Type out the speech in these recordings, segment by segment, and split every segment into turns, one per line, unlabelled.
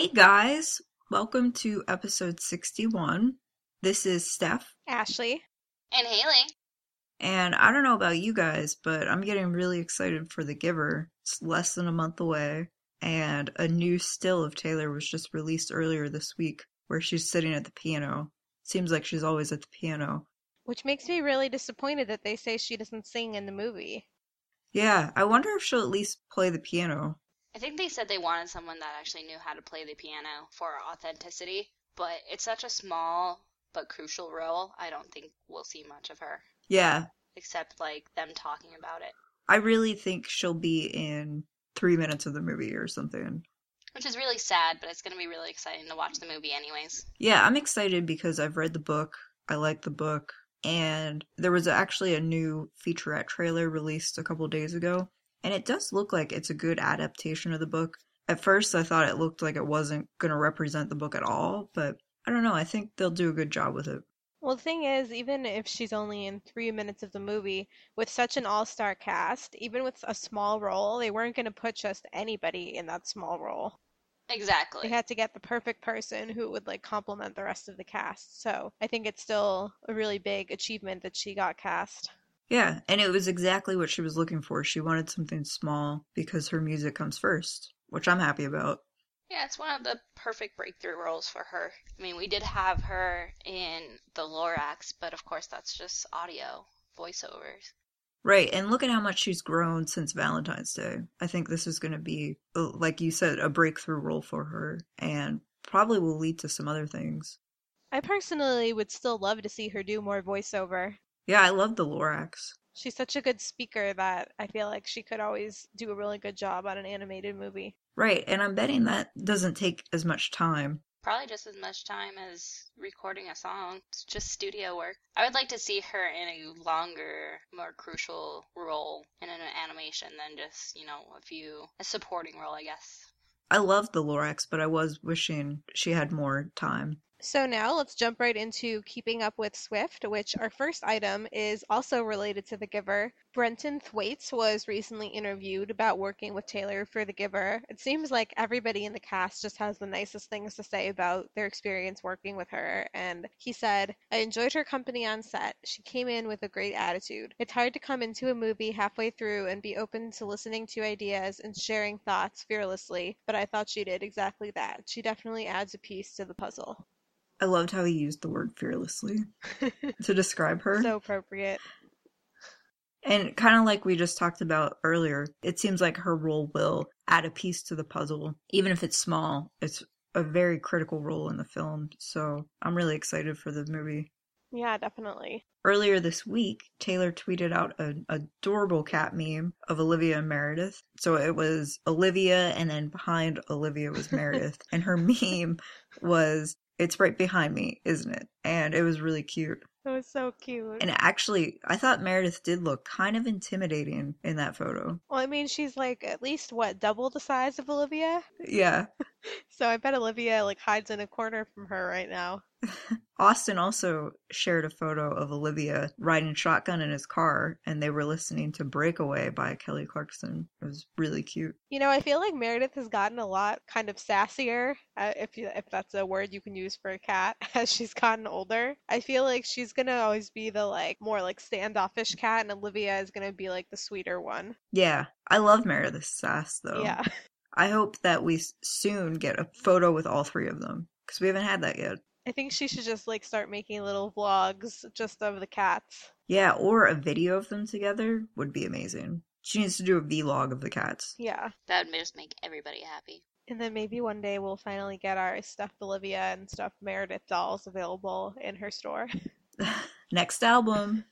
Hey guys, welcome to episode 61. This is Steph,
Ashley.
And Haley.
and I don't know about you guys, but I'm getting really excited for The Giver. It's less than a month away, and a new still of Taylor was just released earlier this week where she's sitting at the piano. Seems like she's always at the piano.
Which makes me really disappointed that they say she doesn't sing in the movie.
Yeah, I wonder if she'll at least play the piano.
I think they said they wanted someone that actually knew how to play the piano for authenticity, but it's such a small but crucial role. I don't think we'll see much of her,
Yeah,
except like them talking about it,
I really think she'll be in three minutes of the movie or something.
which is really sad, but it's going to be really exciting to watch the movie anyways.
Yeah, I'm excited because I've read the book. I like the book. And there was actually a new featurette trailer released a couple days ago. And it does look like it's a good adaptation of the book. At first, I thought it looked like it wasn't going to represent the book at all, but I don't know. I think they'll do a good job with it.
Well, the thing is, even if she's only in three minutes of the movie, with such an all star cast, even with a small role, they weren't going to put just anybody in that small role.
Exactly.
They had to get the perfect person who would like complement the rest of the cast. So I think it's still a really big achievement that she got cast.
Yeah, and it was exactly what she was looking for. She wanted something small because her music comes first, which I'm happy about.
Yeah, it's one of the perfect breakthrough roles for her. I mean, we did have her in The Lorax, but of course that's just audio voiceovers.
Right, and look at how much she's grown since Valentine's Day. I think this is going to be, uh, like you said, a breakthrough role for her, and probably will lead to some other things.
I personally would still love to see her do more voiceover.
Yeah, I love the Lorax.
She's such a good speaker that I feel like she could always do a really good job on an animated movie.
Right, and I'm betting that doesn't take as much time.
Probably just as much time as recording a song. It's just studio work. I would like to see her in a longer, more crucial role in an animation than just, you know, a few, a supporting role, I guess.
I love the Lorax, but I was wishing she had more time.
So now let's jump right into Keeping Up with Swift, which our first item is also related to The Giver. Brenton Thwaites was recently interviewed about working with Taylor for The Giver. It seems like everybody in the cast just has the nicest things to say about their experience working with her. And he said, I enjoyed her company on set. She came in with a great attitude. It's hard to come into a movie halfway through and be open to listening to ideas and sharing thoughts fearlessly, but I thought she did exactly that. She definitely adds a piece to the puzzle.
I loved how he used the word fearlessly to describe her.
so appropriate.
And kind of like we just talked about earlier, it seems like her role will add a piece to the puzzle. Even if it's small, it's a very critical role in the film. So I'm really excited for the movie.
Yeah, definitely.
Earlier this week, Taylor tweeted out an adorable cat meme of Olivia and Meredith. So it was Olivia, and then behind Olivia was Meredith. and her meme was, It's right behind me, isn't it? And it was really cute.
That was so cute.
And actually, I thought Meredith did look kind of intimidating in that photo.
well, I mean, she's like at least what double the size of Olivia,
Yeah.
so I bet Olivia like hides in a corner from her right now.
Austin also shared a photo of Olivia riding shotgun in his car, and they were listening to Breakaway by Kelly Clarkson. It was really cute.
You know, I feel like Meredith has gotten a lot kind of sassier, uh, if you, if that's a word you can use for a cat, as she's gotten older. I feel like she's gonna always be the like more like standoffish cat, and Olivia is gonna be like the sweeter one.
Yeah, I love Meredith sass, though.
Yeah.
I hope that we soon get a photo with all three of them, because we haven't had that yet.
I think she should just like start making little vlogs just of the cats.
Yeah, or a video of them together would be amazing. She needs to do a vlog of the cats.
Yeah.
That would just make everybody happy.
And then maybe one day we'll finally get our stuffed Olivia and stuffed Meredith dolls available in her store.
Next album.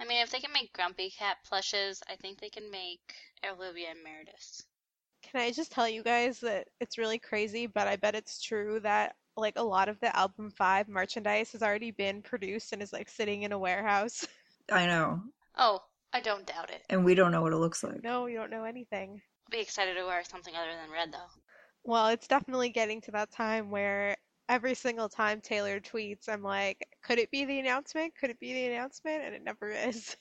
I mean, if they can make Grumpy Cat plushes, I think they can make Olivia and Meredith.
Can I just tell you guys that it's really crazy, but I bet it's true that like a lot of the album 5 merchandise has already been produced and is like sitting in a warehouse.
I know.
Oh, I don't doubt it.
And we don't know what it looks like.
no, you don't know anything.
I'll be excited to wear something other than red, though.
Well, it's definitely getting to that time where every single time Taylor tweets, I'm like, could it be the announcement? Could it be the announcement? And it never is.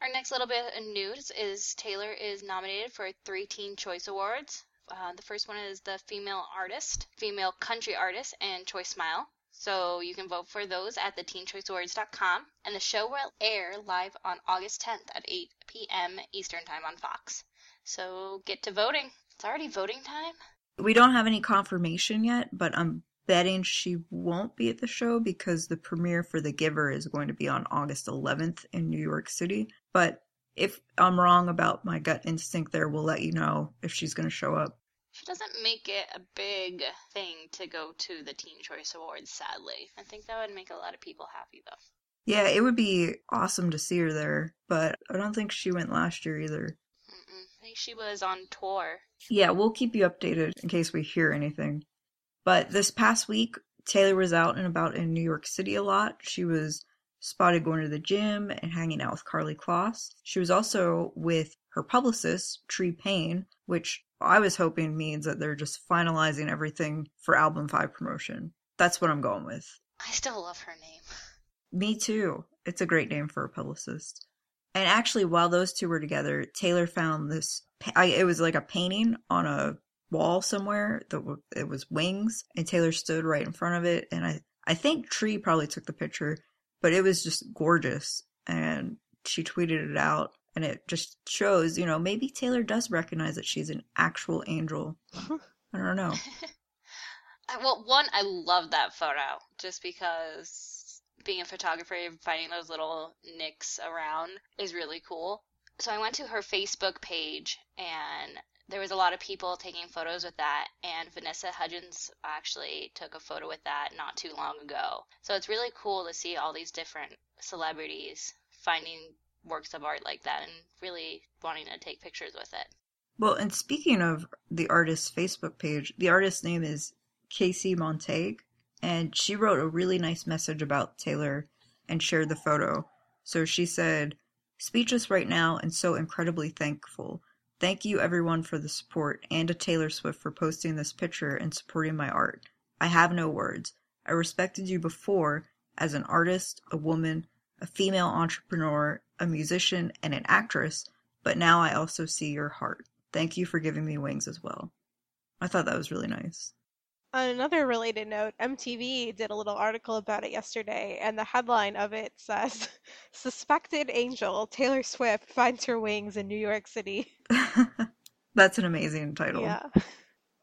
Our next little bit of news is Taylor is nominated for three Teen Choice Awards. Uh, the first one is the Female Artist, Female Country Artist, and Choice Smile. So you can vote for those at theteenchoiceawards.com. And the show will air live on August 10th at 8 p.m. Eastern Time on Fox. So get to voting. It's already voting time.
We don't have any confirmation yet, but I'm betting she won't be at the show because the premiere for The Giver is going to be on August 11th in New York City. But if I'm wrong about my gut instinct there, we'll let you know if she's going to show up.
She doesn't make it a big thing to go to the Teen Choice Awards, sadly. I think that would make a lot of people happy, though.
Yeah, it would be awesome to see her there, but I don't think she went last year either.
Mm-mm. I think she was on tour.
Yeah, we'll keep you updated in case we hear anything. But this past week, Taylor was out and about in New York City a lot. She was spotted going to the gym and hanging out with Karlie Kloss. She was also with her publicist, Tree Paine, which I was hoping means that they're just finalizing everything for album 5 promotion. That's what I'm going with.
I still love her name.
Me too. It's a great name for a publicist. And actually, while those two were together, Taylor found this. I, it was like a painting on a wall somewhere that it was wings, and Taylor stood right in front of it. And I, I think Tree probably took the picture, but it was just gorgeous. And she tweeted it out, and it just shows, you know, maybe Taylor does recognize that she's an actual angel. I don't know.
I, well, one, I love that photo just because being a photographer and finding those little nicks around is really cool. So I went to her Facebook page and there was a lot of people taking photos with that and Vanessa Hudgens actually took a photo with that not too long ago. So it's really cool to see all these different celebrities finding works of art like that and really wanting to take pictures with it.
Well, and speaking of the artist's Facebook page, the artist's name is Kelsey Montague, and she wrote a really nice message about Taylor and shared the photo. So she said, Speechless right now and so incredibly thankful. Thank you everyone for the support and to Taylor Swift for posting this picture and supporting my art. I have no words. I respected you before as an artist, a woman, a female entrepreneur, a musician, and an actress, but now I also see your heart. Thank you for giving me wings as well. I thought that was really nice.
On another related note, MTV did a little article about it yesterday, and the headline of it says Suspected Angel Taylor Swift finds her wings in New York City.
That's an amazing title.
Yeah.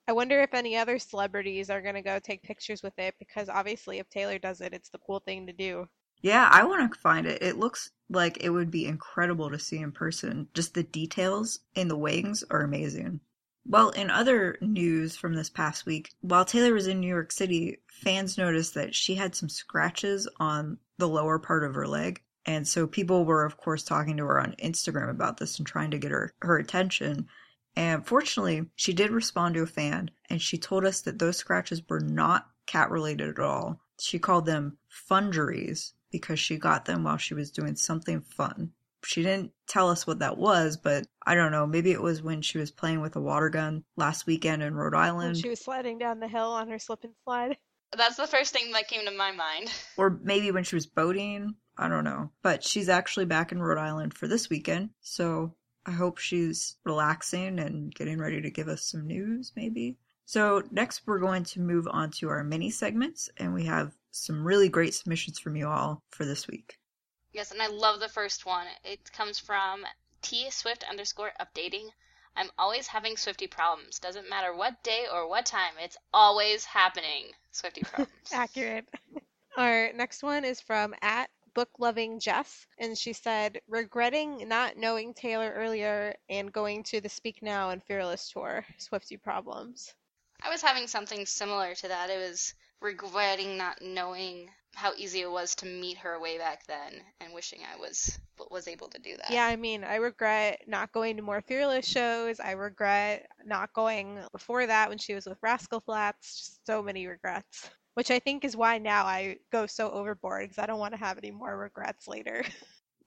I wonder if any other celebrities are going to go take pictures with it because obviously, if Taylor does it, it's the cool thing to do.
Yeah, I want to find it. It looks like it would be incredible to see in person. Just the details in the wings are amazing. Well, in other news from this past week, while Taylor was in New York City, fans noticed that she had some scratches on the lower part of her leg. And so people were, of course, talking to her on Instagram about this and trying to get her, her attention. And fortunately, she did respond to a fan and she told us that those scratches were not cat related at all. She called them funjuries because she got them while she was doing something fun. She didn't tell us what that was, but I don't know. Maybe it was when she was playing with a water gun last weekend in Rhode
When
Island.
she was sliding down the hill on her slip and slide.
That's the first thing that came to my mind.
or maybe when she was boating. I don't know. But she's actually back in Rhode Island for this weekend. So I hope she's relaxing and getting ready to give us some news, maybe. So next, we're going to move on to our mini segments, and we have some really great submissions from you all for this week.
Yes, and I love the first one. It comes from T Swift underscore updating. I'm always having Swifty problems. Doesn't matter what day or what time, it's always happening. Swifty problems.
Accurate. Our next one is from at book loving Jess, and she said, regretting not knowing Taylor earlier and going to the Speak Now and Fearless tour. Swifty problems.
I was having something similar to that. It was regretting not knowing how easy it was to meet her way back then and wishing I was was able to do that.
Yeah, I mean, I regret not going to more Fearless shows. I regret not going before that when she was with Rascal Flatts. Just so many regrets. Which I think is why now I go so overboard because I don't want to have any more regrets later.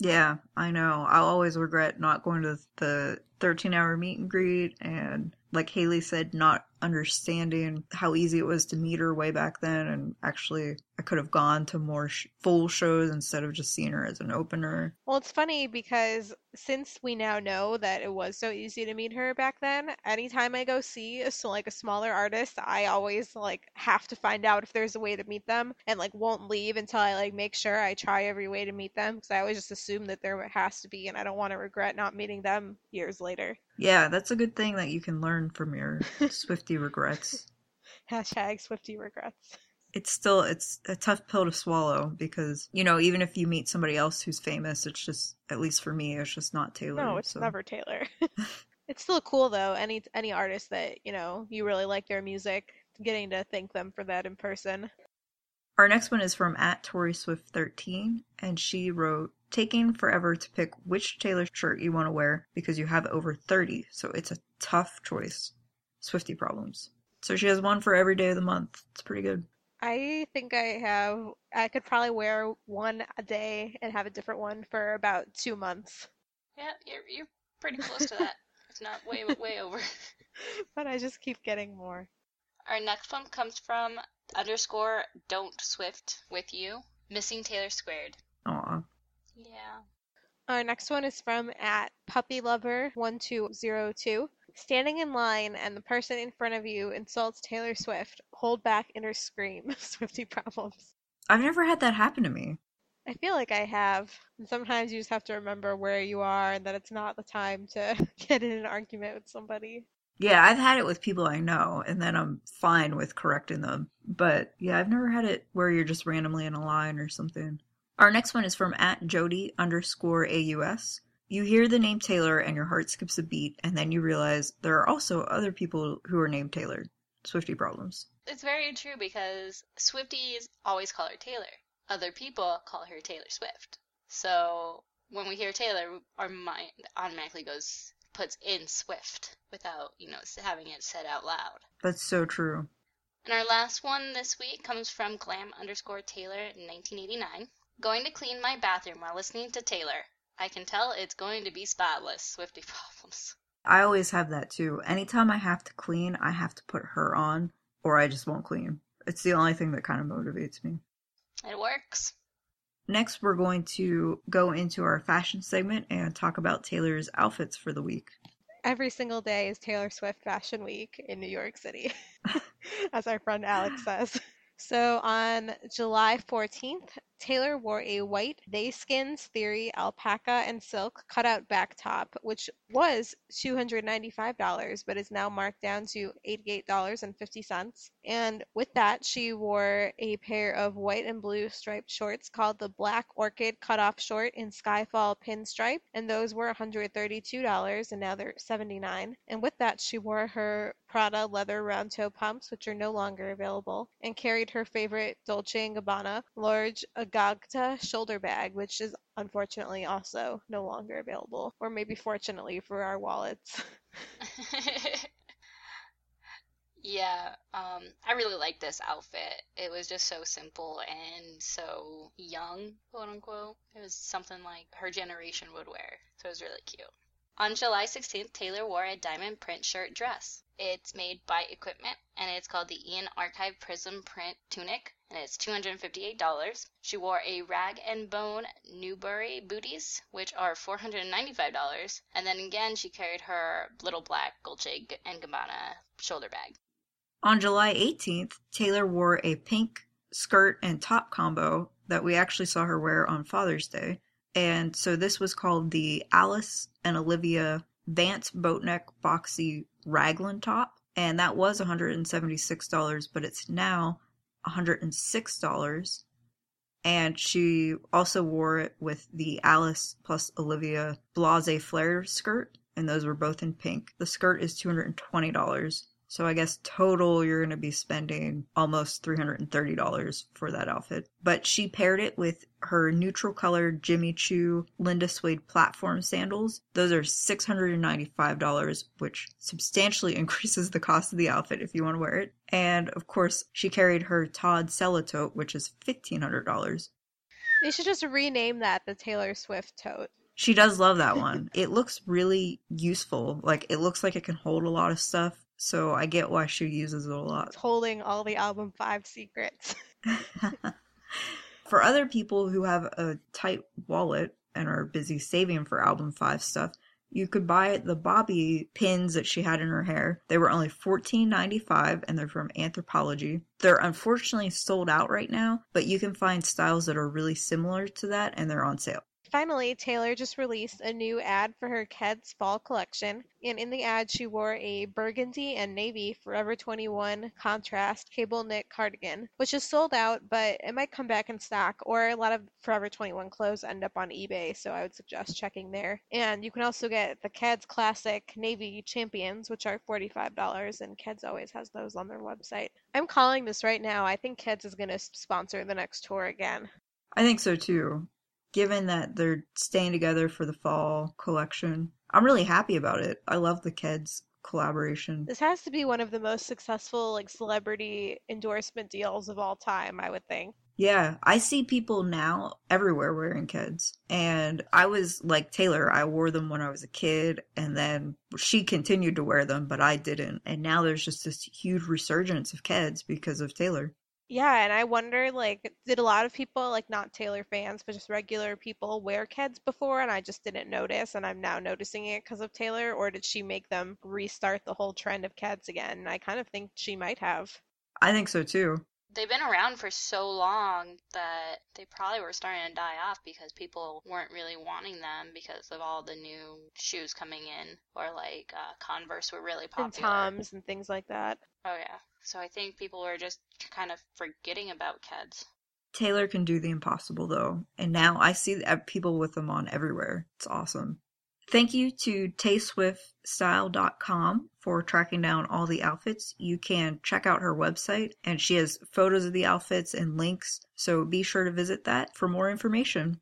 Yeah, I know. I'll always regret not going to the 13 hour meet and greet and, like Haley said, not understanding how easy it was to meet her way back then. And actually, I could have gone to more sh- full shows instead of just seeing her as an opener.
Well, it's funny because since we now know that it was so easy to meet her back then, anytime I go see a, so like a smaller artist, I always like have to find out if there's a way to meet them and like won't leave until I like make sure I try every way to meet them because I always just assume that there has to be and I don't want to regret not meeting them years later.
Yeah, that's a good thing that you can learn from your Swifty regrets.
Hashtag Swifty regrets.
It's still it's a tough pill to swallow because you know even if you meet somebody else who's famous, it's just at least for me, it's just not Taylor.
No, it's
so-
never Taylor. it's still cool though. Any any artist that you know you really like their music, getting to thank them for that in person.
Our next one is from at Tori Swift 13, and she wrote, Taking forever to pick which Taylor shirt you want to wear because you have over 30, so it's a tough choice. Swifty problems. So she has one for every day of the month. It's pretty good.
I think I have. I could probably wear one a day and have a different one for about two months.
Yeah, you're you're pretty close to that. It's not way way over.
But I just keep getting more.
Our next one comes from underscore don't Swift with you. Missing Taylor squared.
Aw.
Yeah.
Our next one is from at Puppy Lover one two zero two. Standing in line and the person in front of you insults Taylor Swift. Hold back inner scream. Swifty problems.
I've never had that happen to me.
I feel like I have. And sometimes you just have to remember where you are and that it's not the time to get in an argument with somebody.
Yeah, I've had it with people I know, and then I'm fine with correcting them. But yeah, I've never had it where you're just randomly in a line or something. Our next one is from at Jody underscore AUS. You hear the name Taylor and your heart skips a beat, and then you realize there are also other people who are named Taylor. Swifty problems.
It's very true because Swifties always call her Taylor. Other people call her Taylor Swift. So when we hear Taylor, our mind automatically goes puts in Swift without, you know, having it said out loud.
That's so true.
And our last one this week comes from glam underscore Taylor in 1989. Going to clean my bathroom while listening to Taylor. I can tell it's going to be spotless. Swifty problems.
I always have that too. Anytime I have to clean, I have to put her on, or I just won't clean. It's the only thing that kind of motivates me.
It works.
Next, we're going to go into our fashion segment and talk about Taylor's outfits for the week.
Every single day is Taylor Swift Fashion Week in New York City, as our friend Alex says. So on July 14th, Taylor wore a white Theyskens' Theory alpaca and silk cutout back top, which was $295 but is now marked down to $88.50. And with that, she wore a pair of white and blue striped shorts called the Black Orchid Cutoff Short in Skyfall Pinstripe, and those were $132 and now they're 79. And with that, she wore her Prada leather round toe pumps, which are no longer available, and carried her favorite Dolce & Gabbana large Agata shoulder bag, which is unfortunately also no longer available, or maybe fortunately for our wallets.
yeah, um, I really like this outfit. It was just so simple and so young, quote unquote. It was something like her generation would wear, so it was really cute. On July 16th, Taylor wore a diamond print shirt dress. It's made by Equipment and it's called the Ian Archive Prism Print Tunic and it's $258. She wore a rag and bone Newbury booties, which are $495. And then again, she carried her little black Dolce and Gabbana shoulder bag.
On July 18th, Taylor wore a pink skirt and top combo that we actually saw her wear on Father's Day. And so this was called the Alice and Olivia Vance Boatneck Boxy Raglan Top. And that was $176, but it's now $106. And she also wore it with the Alice plus Olivia Blase Flare skirt, and those were both in pink. The skirt is $220. So I guess total you're going to be spending almost $330 for that outfit. But she paired it with her neutral colored Jimmy Choo Linda Suede platform sandals. Those are $695, which substantially increases the cost of the outfit if you want to wear it. And of course, she carried her Todd Celotote, which is $1,500.
They should just rename that the Taylor Swift tote.
She does love that one. it looks really useful. Like it looks like it can hold a lot of stuff. So I get why she uses it a lot.
It's holding all the album five secrets.
for other people who have a tight wallet and are busy saving for album 5 stuff, you could buy the Bobby pins that she had in her hair. They were only $14.95 and they're from Anthropologie. They're unfortunately sold out right now, but you can find styles that are really similar to that and they're on sale.
Finally, Taylor just released a new ad for her Keds fall collection, and in the ad, she wore a burgundy and navy Forever 21 contrast cable knit cardigan, which is sold out, but it might come back in stock, or a lot of Forever 21 clothes end up on eBay, so I would suggest checking there. And you can also get the Keds Classic Navy Champions, which are $45, and Keds always has those on their website. I'm calling this right now. I think Keds is going to sponsor the next tour again.
I think so too given that they're staying together for the fall collection. I'm really happy about it. I love the Keds collaboration.
This has to be one of the most successful like celebrity endorsement deals of all time, I would think.
Yeah, I see people now everywhere wearing Keds. And I was like Taylor, I wore them when I was a kid, and then she continued to wear them, but I didn't. And now there's just this huge resurgence of Keds because of Taylor.
Yeah, and I wonder, like, did a lot of people, like, not Taylor fans, but just regular people, wear Keds before, and I just didn't notice, and I'm now noticing it because of Taylor, or did she make them restart the whole trend of Keds again? And I kind of think she might have.
I think so too.
They've been around for so long that they probably were starting to die off because people weren't really wanting them because of all the new shoes coming in, or like uh, Converse were really popular.
And Toms and things like that.
Oh yeah. So I think people are just kind of forgetting about Keds.
Taylor can do the impossible though, and now I see people with them on everywhere. It's awesome. Thank you to tayswiftstyle.com for tracking down all the outfits. You can check out her website, and she has photos of the outfits and links, so be sure to visit that for more information.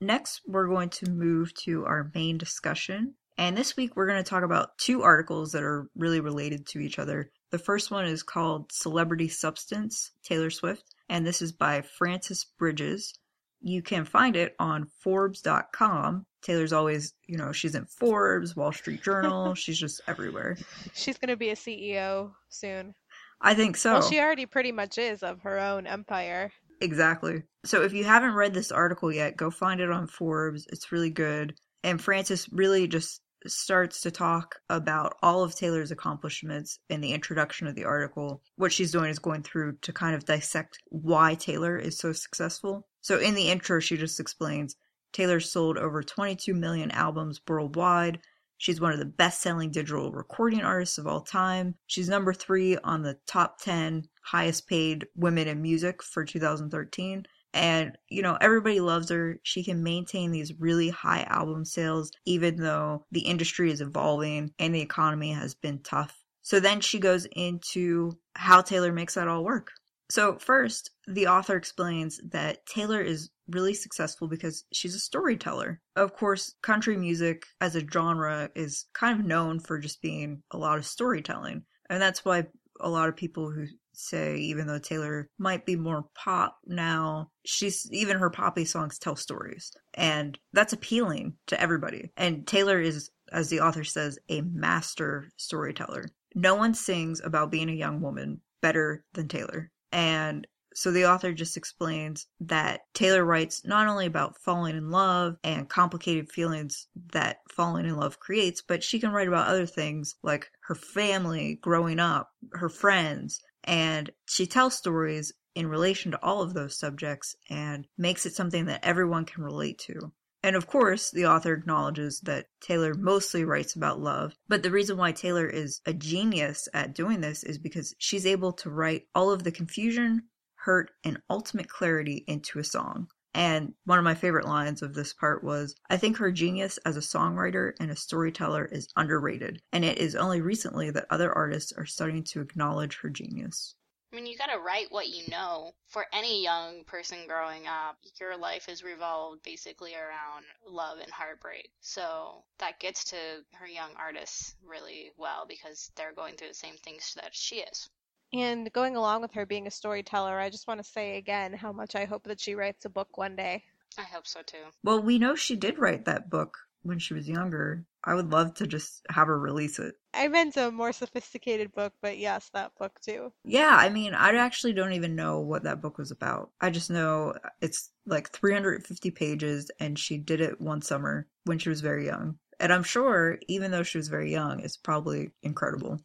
Next, we're going to move to our main discussion. And this week, we're going to talk about two articles that are really related to each other. The first one is called Celebrity Substance, Taylor Swift, and this is by Frances Bridges. You can find it on Forbes.com. Taylor's always, you know, she's in Forbes, Wall Street Journal, she's just everywhere.
She's going to be a CEO soon.
I think so.
Well, she already pretty much is of her own empire.
Exactly. So if you haven't read this article yet, go find it on Forbes. It's really good. And Frances really just starts to talk about all of Taylor's accomplishments in the introduction of the article. What she's doing is going through to kind of dissect why Taylor is so successful. So in the intro, she just explains Taylor sold over 22 million albums worldwide. She's one of the best selling digital recording artists of all time. She's number three on the top 10 highest paid women in music for 2013 and you know everybody loves her. She can maintain these really high album sales even though the industry is evolving and the economy has been tough. So then she goes into how taylor makes that all work. So first the author explains that taylor is really successful because she's a storyteller. Of course country music as a genre is kind of known for just being a lot of storytelling and that's why a lot of people who say even though Taylor might be more pop now, she's even her poppy songs tell stories. And that's appealing to everybody. And Taylor is, as the author says, a master storyteller. No one sings about being a young woman better than Taylor. And so the author just explains that Taylor writes not only about falling in love and complicated feelings that falling in love creates, but she can write about other things like her family, growing up, her friends, and she tells stories in relation to all of those subjects and makes it something that everyone can relate to. And of course, the author acknowledges that Taylor mostly writes about love, but the reason why Taylor is a genius at doing this is because she's able to write all of the confusion, hurt, and ultimate clarity into a song. And one of my favorite lines of this part was I think her genius as a songwriter and a storyteller is underrated, and it is only recently that other artists are starting to acknowledge her genius.
I mean, you gotta write what you know. For any young person growing up, your life is revolved basically around love and heartbreak. So that gets to her young artists really well because they're going through the same things that she is.
And going along with her being a storyteller, I just want to say again how much I hope that she writes a book one day.
I hope so too.
Well, we know she did write that book when she was younger. I would love to just have her release it.
I meant a more sophisticated book, but yes, that book too.
Yeah, I mean, I actually don't even know what that book was about. I just know it's like 350 pages and she did it one summer when she was very young. And I'm sure, even though she was very young, it's probably incredible.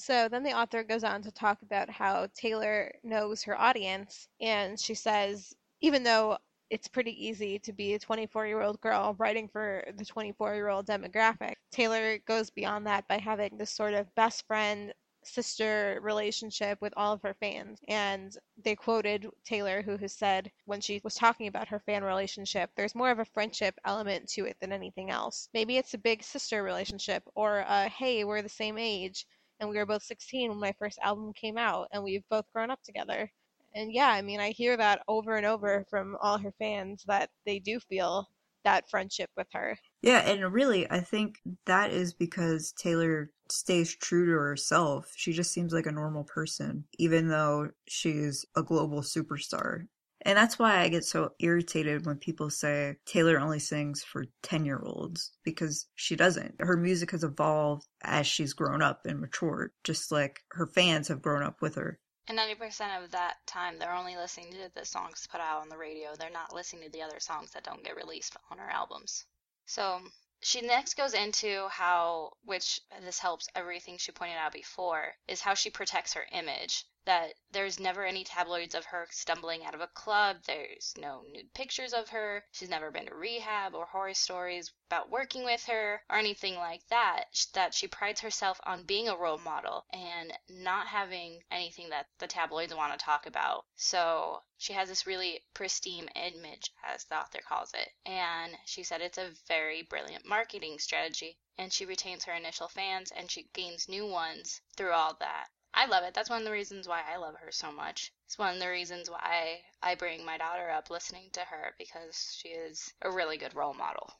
So then the author goes on to talk about how Taylor knows her audience, and she says, even though it's pretty easy to be a 24 year old girl writing for the 24 year old demographic, Taylor goes beyond that by having this sort of best friend sister relationship with all of her fans. And they quoted Taylor, who has said when she was talking about her fan relationship, there's more of a friendship element to it than anything else. Maybe it's a big sister relationship, or a hey, we're the same age and we were both 16 when my first album came out and we've both grown up together and yeah i mean i hear that over and over from all her fans that they do feel that friendship with her
Yeah, and really, I think that is because Taylor stays true to herself. She just seems like a normal person, even though she's a global superstar. And that's why I get so irritated when people say Taylor only sings for 10 year olds because she doesn't. Her music has evolved as she's grown up and matured, just like her fans have grown up with her.
And 90% of that time, they're only listening to the songs put out on the radio. They're not listening to the other songs that don't get released on her albums. So she next goes into how, which this helps everything she pointed out before, is how she protects her image. That there's never any tabloids of her stumbling out of a club. There's no nude pictures of her. She's never been to rehab or horror stories about working with her or anything like that. That she prides herself on being a role model and not having anything that the tabloids want to talk about. So she has this really pristine image, as the author calls it. And she said it's a very brilliant marketing strategy. And she retains her initial fans and she gains new ones through all that. I love it. That's one of the reasons why I love her so much. It's one of the reasons why I bring my daughter up listening to her because she is a really good role model.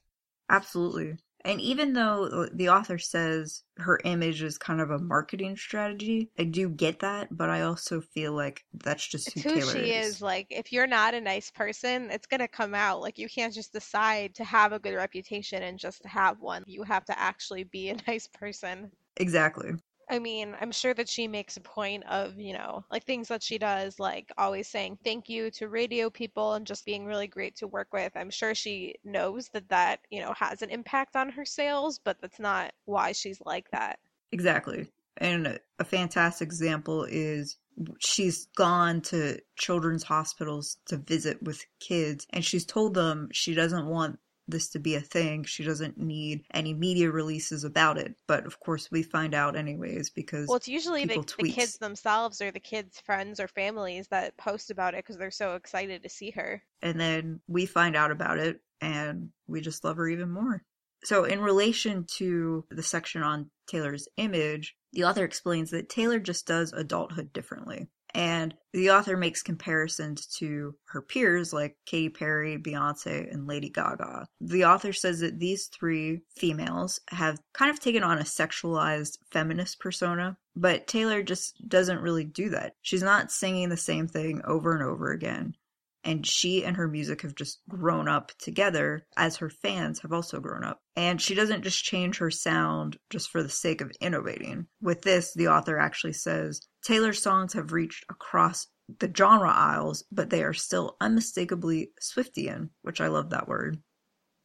Absolutely. And even though the author says her image is kind of a marketing strategy, I do get that, but I also feel like that's just
it's
who,
who
Taylor
she
is.
is like if you're not a nice person it's going to come out like you can't just decide to have a good reputation and just have one you have to actually be a nice person
Exactly.
I mean, I'm sure that she makes a point of, you know, like things that she does, like always saying thank you to radio people and just being really great to work with. I'm sure she knows that that, you know, has an impact on her sales, but that's not why she's like that.
Exactly. And a, fantastic example is she's gone to children's hospitals to visit with kids and she's told them she doesn't want this to be a thing. She doesn't need any media releases about it. But of course, we find out anyways because
Well, it's usually the, the kids themselves or the kids' friends or families that post about it because they're so excited to see her.
and then we find out about it and we just love her even more. So, in relation to the section on Taylor's image, the author explains that Taylor just does adulthood differently. And the author makes comparisons to her peers like Katy Perry, Beyonce, and Lady Gaga. The author says that these three females have kind of taken on a sexualized feminist persona, but Taylor just doesn't really do that. She's not singing the same thing over and over again and she and her music have just grown up together as her fans have also grown up. And she doesn't just change her sound just for the sake of innovating. With this, the author actually says Taylor's songs have reached across the genre aisles, but they are still unmistakably Swiftian, which I love that word.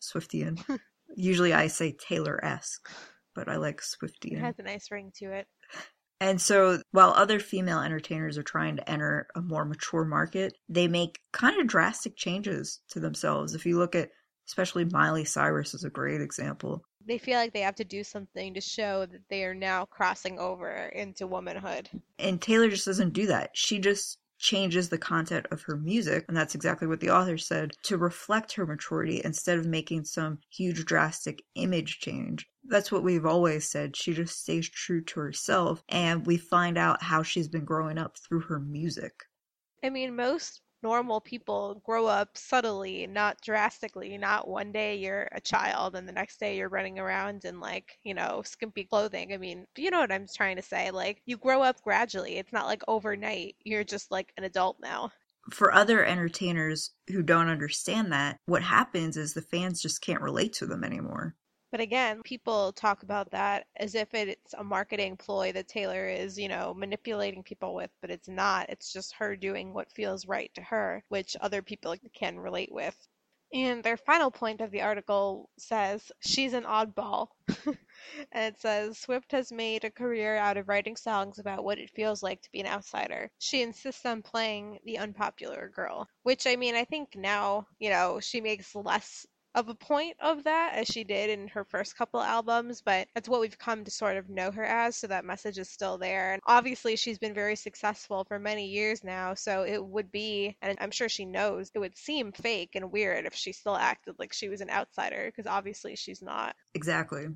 Swiftian. Usually I say Taylor esque, but I like Swiftian.
It has a nice ring to it.
And so while other female entertainers are trying to enter a more mature market, they make kind of drastic changes to themselves. If you look at especially Miley Cyrus is a great example.
They feel like they have to do something to show that they are now crossing over into womanhood.
And Taylor just doesn't do that. She just changes the content of her music, and that's exactly what the author said, to reflect her maturity instead of making some huge drastic image change. That's what we've always said. She just stays true to herself, and we find out how she's been growing up through her music.
I mean, most normal people grow up subtly, not drastically. Not one day you're a child and the next day you're running around in like, you know, skimpy clothing. I mean, you know what I'm trying to say. Like, you grow up gradually. It's not like overnight. You're just like an adult now.
for other entertainers who don't understand that, what happens is the fans just can't relate to them anymore.
But again, people talk about that as if it's a marketing ploy that Taylor is, you know, manipulating people with, but it's not. It's just her doing what feels right to her, which other people can relate with. And their final point of the article says she's an oddball. and it says Swift has made a career out of writing songs about what it feels like to be an outsider. She insists on playing the unpopular girl, which I mean, I think now, you know, she makes less of a point of that as she did in her first couple albums, but that's what we've come to sort of know her as, so that message is still there. And obviously, she's been very successful for many years now, so it would be, and I'm sure she knows, it would seem fake and weird if she still acted like she was an outsider, because obviously she's not.
Exactly.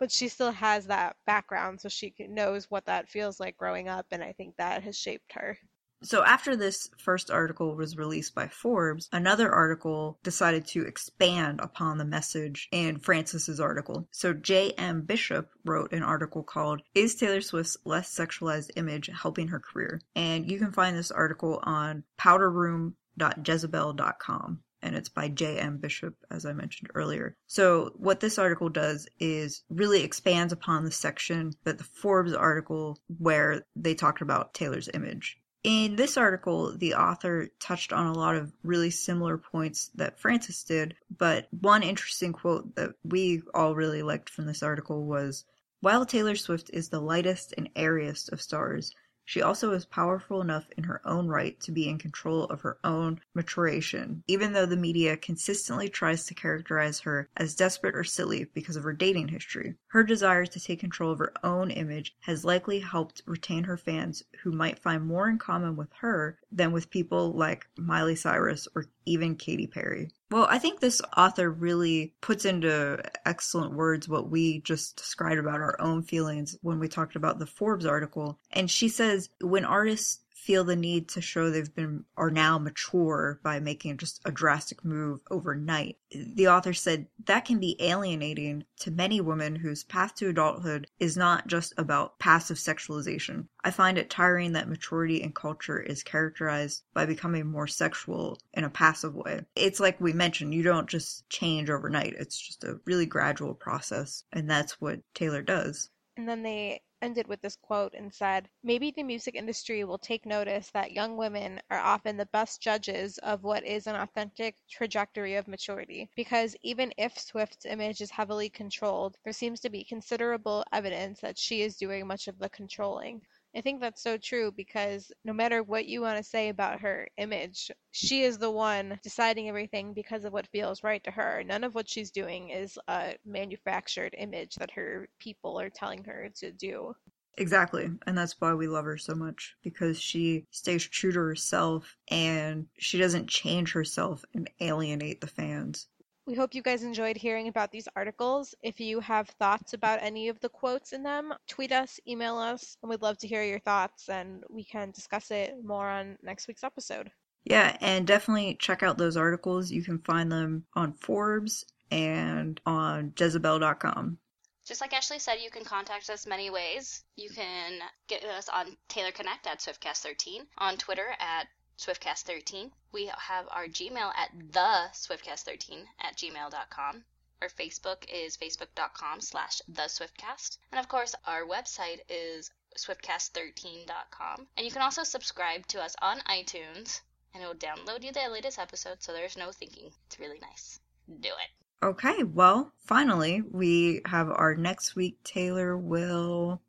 But she still has that background, so she knows what that feels like growing up, and I think that has shaped her.
So after this first article was released by Forbes, another article decided to expand upon the message in Frances's article. So J.M. Bishop wrote an article called Is Taylor Swift's Less Sexualized Image Helping Her Career? And you can find this article on powderroom.jezebel.com and it's by J.M. Bishop, as I mentioned earlier. So, what this article does is really expands upon the section that the Forbes article where they talked about Taylor's image. In this article, the author touched on a lot of really similar points that Frances did, but one interesting quote that we all really liked from this article was While Taylor Swift is the lightest and airiest of stars, she also is powerful enough in her own right to be in control of her own maturation, even though the media consistently tries to characterize her as desperate or silly because of her dating history. Her desire to take control of her own image has likely helped retain her fans who might find more in common with her than with people like Miley Cyrus or even Katy Perry. Well, I think this author really puts into excellent words what we just described about our own feelings when we talked about the Forbes article. And she says when artists feel the need to show they've been are now mature by making just a drastic move overnight. The author said that can be alienating to many women whose path to adulthood is not just about passive sexualization. I find it tiring that maturity in culture is characterized by becoming more sexual in a passive way. It's like we mentioned, you don't just change overnight. It's just a really gradual process, and that's what Taylor does.
And then they ended with this quote and said, Maybe the music industry will take notice that young women are often the best judges of what is an authentic trajectory of maturity, because even if Swift's image is heavily controlled, there seems to be considerable evidence that she is doing much of the controlling. I think that's so true because no matter what you want to say about her image, she is the one deciding everything because of what feels right to her. None of what she's doing is a manufactured image that her people are telling her to do.
Exactly. And that's why we love her so much because she stays true to herself and she doesn't change herself and alienate the fans.
We hope you guys enjoyed hearing about these articles. If you have thoughts about any of the quotes in them, tweet us, email us, and we'd love to hear your thoughts and we can discuss it more on next week's episode.
Yeah, and definitely check out those articles. You can find them on Forbes and on Jezebel.com.
Just like Ashley said, you can contact us many ways. You can get us on Taylor Connect at SwiftCast13, on Twitter at Swiftcast13. We have our Gmail at the Swiftcast13 at gmail.com. Our Facebook is facebook.com slash the Swiftcast. And of course, our website is swiftcast13.com. And you can also subscribe to us on iTunes, and it will download you the latest episode, so there's no thinking. It's really nice. Do it.
Okay, well, finally, we have our next week. Taylor will.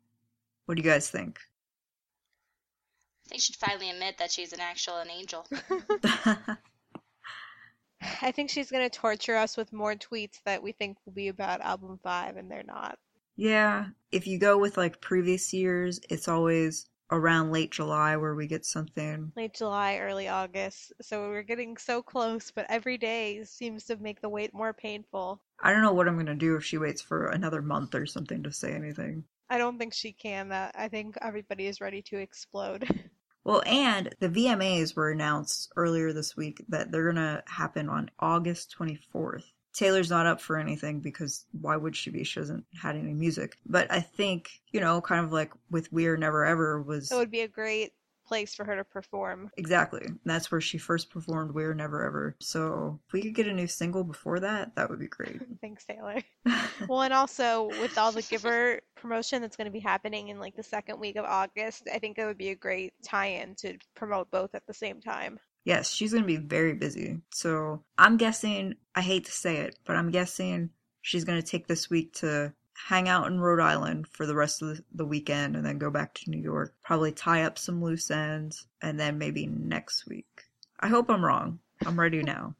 What do you guys think?
They should finally admit that she's an actual an angel.
I think she's going to torture us with more tweets that we think will be about album 5 and they're not.
yeah, if you go with like previous years, it's always around late July where we get something.
Late July, early August. So we're getting so close, but every day seems to make the wait more painful.
I don't know what I'm gonna do if she waits for another month or something to say anything.
I don't think she can. That I think everybody is ready to explode.
Well, and the VMAs were announced earlier this week that they're gonna happen on August 24th. Taylor's not up for anything because why would she be? She hasn't had any music. But I think, you know, kind of like with We Are Never Ever was
It would be a great place for her to perform.
Exactly. That's where she first performed We're Never Ever. So if we could get a new single before that, that would be great.
Thanks, Taylor. well, and also with all the Giver promotion that's going to be happening in like the second week of August, I think it would be a great tie-in to promote both at the same time.
Yes, she's going to be very busy. So I'm guessing, I hate to say it, but I'm guessing she's going to take this week to hang out in Rhode Island for the rest of the weekend and then go back to New York. Probably tie up some loose ends and then maybe next week. I hope I'm wrong. I'm ready now.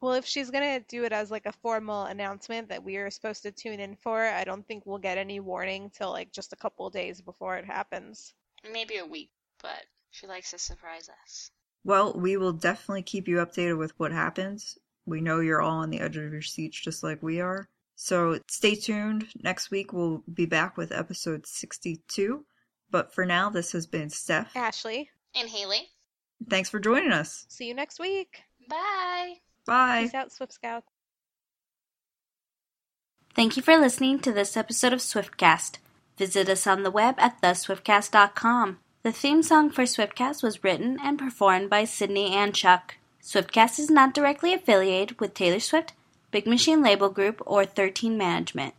Well, if she's gonna do it as like a formal announcement that we are supposed to tune in for, I don't think we'll get any warning till like just a couple days before it happens.
Maybe a week, but she likes to surprise us.
Well, we will definitely keep you updated with what happens. We know you're all on the edge of your seats just like we are. So stay tuned. Next week we'll be back with episode 62. But for now, this has been Steph.
Ashley,
And Haley,
Thanks for joining us.
see you next week.
bye.
Bye.
Peace out, Swift Scouts.
Thank you for listening to this episode of Swiftcast. Visit us on the web at theswiftcast.com. The theme song for Swiftcast was written and performed by Sydney and Chuck. Swiftcast is not directly affiliated with Taylor Swift, Big Machine Label Group, or 13 Management.